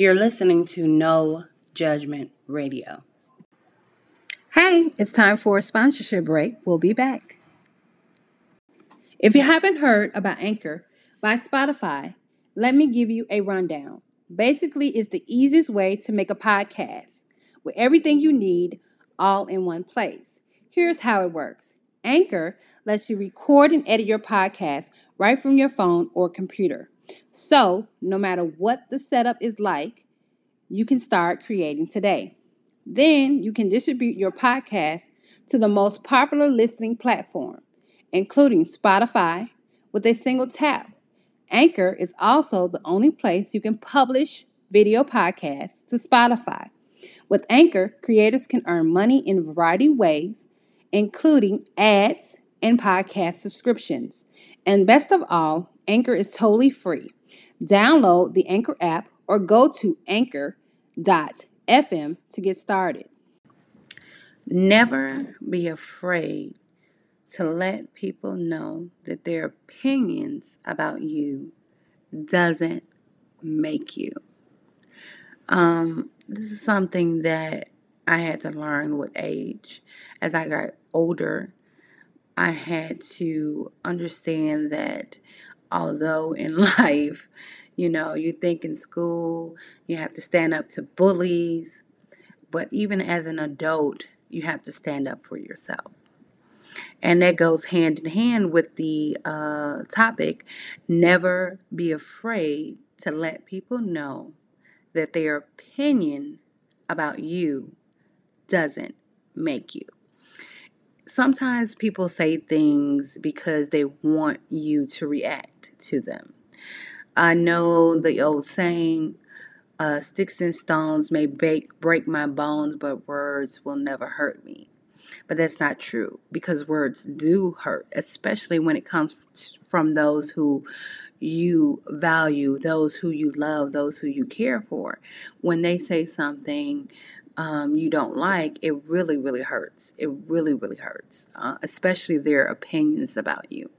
You're listening to No Judgment Radio. Hey, it's time for a sponsorship break. We'll be back. If you haven't heard about Anchor by Spotify, let me give you a rundown. Basically, it's the easiest way to make a podcast with everything you need all in one place. Here's how it works Anchor lets you record and edit your podcast right from your phone or computer. So, no matter what the setup is like, you can start creating today. Then you can distribute your podcast to the most popular listening platform, including Spotify, with a single tap. Anchor is also the only place you can publish video podcasts to Spotify. With Anchor, creators can earn money in a variety of ways, including ads and podcast subscriptions. And best of all, Anchor is totally free. Download the Anchor app or go to anchor.fm to get started. Never be afraid to let people know that their opinions about you doesn't make you. Um, this is something that I had to learn with age. As I got older, I had to understand that although in life, you know, you think in school you have to stand up to bullies, but even as an adult, you have to stand up for yourself. And that goes hand in hand with the uh, topic never be afraid to let people know that their opinion about you doesn't make you. Sometimes people say things because they want you to react to them. I know the old saying, uh, sticks and stones may break, break my bones, but words will never hurt me. But that's not true because words do hurt, especially when it comes from those who you value, those who you love, those who you care for. When they say something um, you don't like, it really, really hurts. It really, really hurts, uh, especially their opinions about you.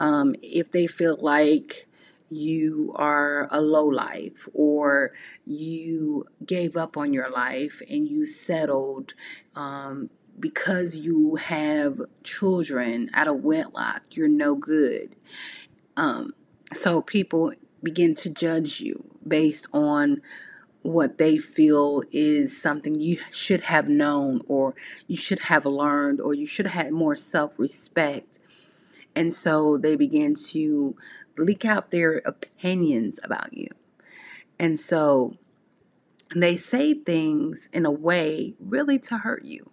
Um, if they feel like you are a low life or you gave up on your life and you settled um, because you have children out of wedlock, you're no good. Um, so people begin to judge you based on what they feel is something you should have known or you should have learned or you should have had more self respect. And so they begin to leak out their opinions about you. And so they say things in a way really to hurt you.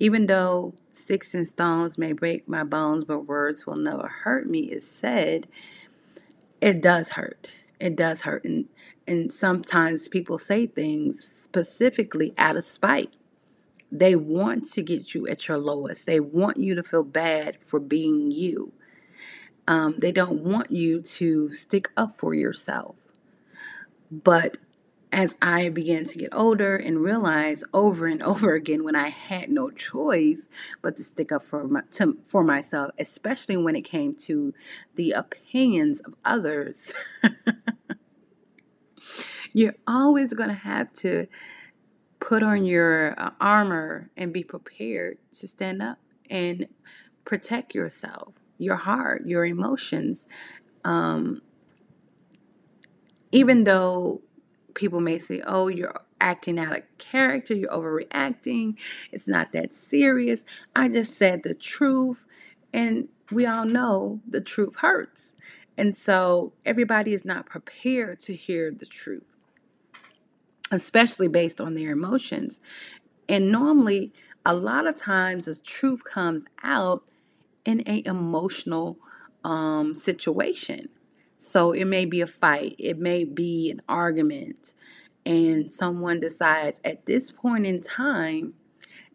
Even though sticks and stones may break my bones, but words will never hurt me, is said, it does hurt. It does hurt. And, and sometimes people say things specifically out of spite. They want to get you at your lowest. They want you to feel bad for being you. Um, they don't want you to stick up for yourself. But as I began to get older and realize over and over again when I had no choice but to stick up for my, to, for myself, especially when it came to the opinions of others, you're always going to have to put on your uh, armor and be prepared to stand up and protect yourself your heart, your emotions. Um, even though people may say, oh, you're acting out of character, you're overreacting, it's not that serious. I just said the truth, and we all know the truth hurts. And so everybody is not prepared to hear the truth, especially based on their emotions. And normally, a lot of times, the truth comes out in a emotional um, situation. So it may be a fight, it may be an argument, and someone decides at this point in time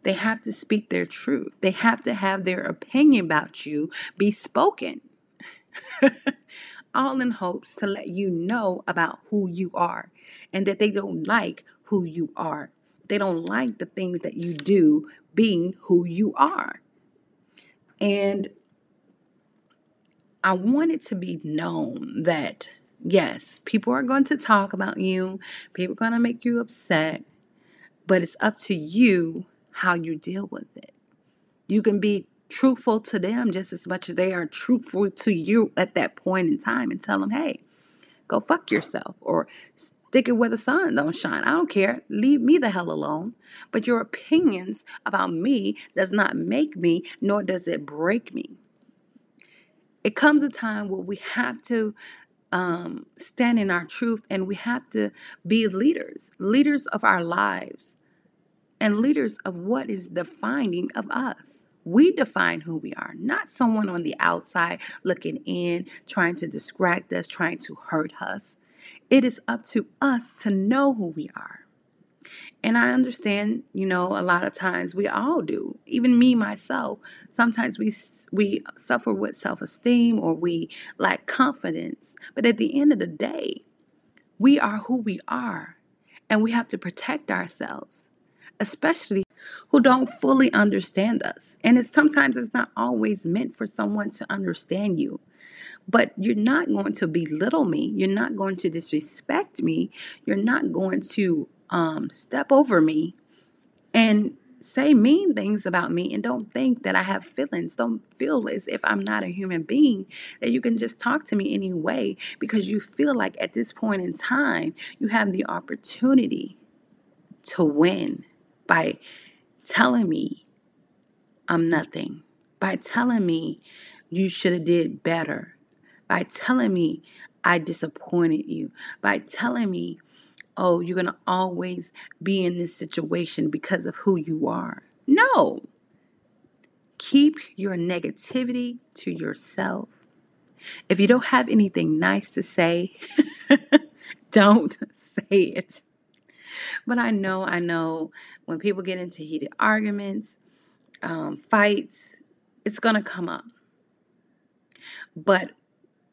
they have to speak their truth. They have to have their opinion about you be spoken. All in hopes to let you know about who you are and that they don't like who you are. They don't like the things that you do being who you are. And I want it to be known that yes, people are going to talk about you, people are going to make you upset, but it's up to you how you deal with it. You can be truthful to them just as much as they are truthful to you at that point in time and tell them, hey, go fuck yourself or stick it where the sun don't shine. I don't care. Leave me the hell alone. But your opinions about me does not make me, nor does it break me. It comes a time where we have to um, stand in our truth and we have to be leaders, leaders of our lives, and leaders of what is defining of us. We define who we are, not someone on the outside looking in, trying to distract us, trying to hurt us. It is up to us to know who we are. And I understand, you know, a lot of times we all do. Even me myself, sometimes we we suffer with self-esteem or we lack confidence. But at the end of the day, we are who we are, and we have to protect ourselves, especially who don't fully understand us. And it's sometimes it's not always meant for someone to understand you. But you're not going to belittle me. You're not going to disrespect me. You're not going to um, step over me and say mean things about me and don't think that I have feelings. Don't feel as if I'm not a human being, that you can just talk to me anyway because you feel like at this point in time, you have the opportunity to win by telling me I'm nothing, by telling me you should have did better, by telling me I disappointed you, by telling me oh, you're going to always be in this situation because of who you are. No. Keep your negativity to yourself. If you don't have anything nice to say, don't say it. But I know, I know when people get into heated arguments, um, fights, it's going to come up. But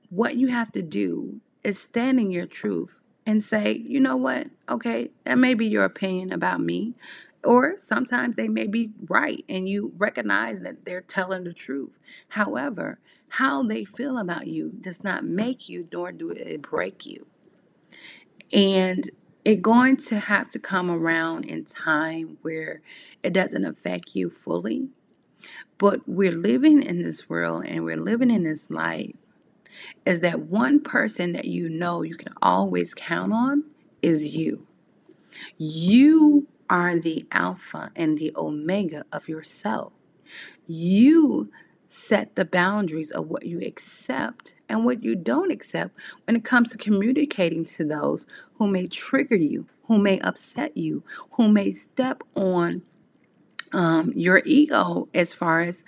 what you have to do is stand in your truth and say, you know what? Okay, that may be your opinion about me. Or sometimes they may be right and you recognize that they're telling the truth. However, how they feel about you does not make you nor do it break you. And it's going to have to come around in time where it doesn't affect you fully. But we're living in this world and we're living in this life is that one person that you know you can always count on is you. You are the Alpha and the Omega of yourself. You set the boundaries of what you accept and what you don't accept when it comes to communicating to those who may trigger you, who may upset you, who may step on um, your ego as far as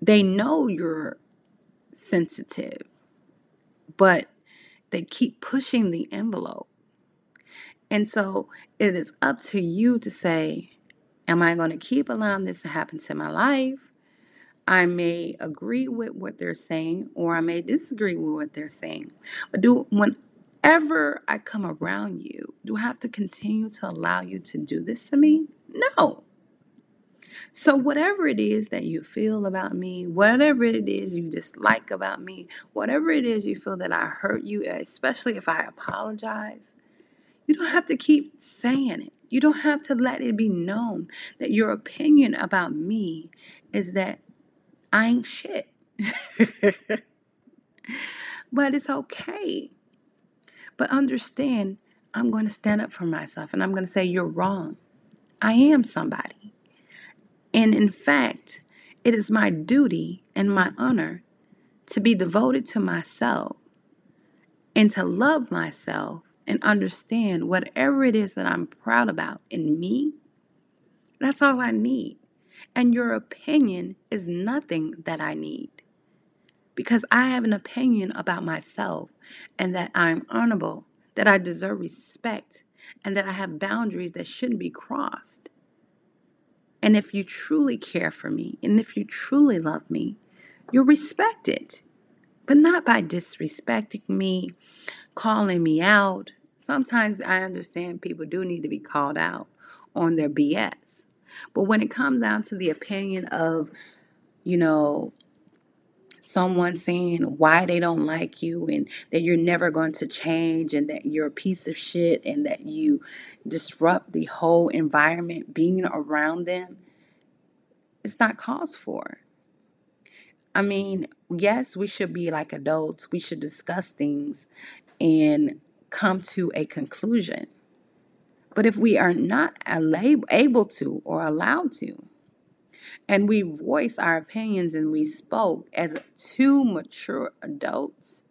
they know you're sensitive but they keep pushing the envelope. And so it is up to you to say, Am I going to keep allowing this to happen to my life? I may agree with what they're saying or I may disagree with what they're saying. But do whenever I come around you, do I have to continue to allow you to do this to me? No. So, whatever it is that you feel about me, whatever it is you dislike about me, whatever it is you feel that I hurt you, especially if I apologize, you don't have to keep saying it. You don't have to let it be known that your opinion about me is that I ain't shit. but it's okay. But understand, I'm going to stand up for myself and I'm going to say, You're wrong. I am somebody. And in fact, it is my duty and my honor to be devoted to myself and to love myself and understand whatever it is that I'm proud about in me. That's all I need. And your opinion is nothing that I need. Because I have an opinion about myself and that I'm honorable, that I deserve respect, and that I have boundaries that shouldn't be crossed. And if you truly care for me and if you truly love me, you'll respect it. But not by disrespecting me, calling me out. Sometimes I understand people do need to be called out on their BS. But when it comes down to the opinion of, you know, someone saying why they don't like you and that you're never going to change and that you're a piece of shit and that you disrupt the whole environment being around them, it's not cause for. I mean, yes, we should be like adults. We should discuss things and come to a conclusion. But if we are not able to or allowed to, and we voice our opinions and we spoke as two mature adults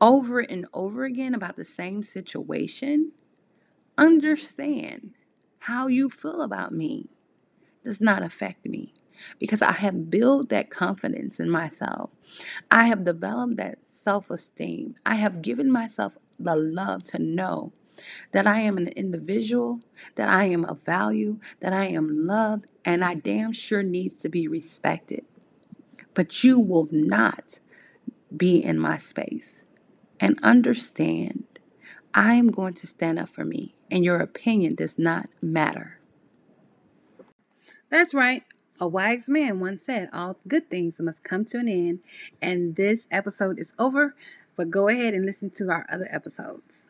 over and over again about the same situation, understand how you feel about me does not affect me because I have built that confidence in myself. I have developed that self esteem. I have given myself the love to know that I am an individual, that I am of value, that I am loved, and I damn sure needs to be respected. But you will not be in my space. And understand, I am going to stand up for me, and your opinion does not matter. That's right. A wise man once said, All good things must come to an end. And this episode is over, but go ahead and listen to our other episodes.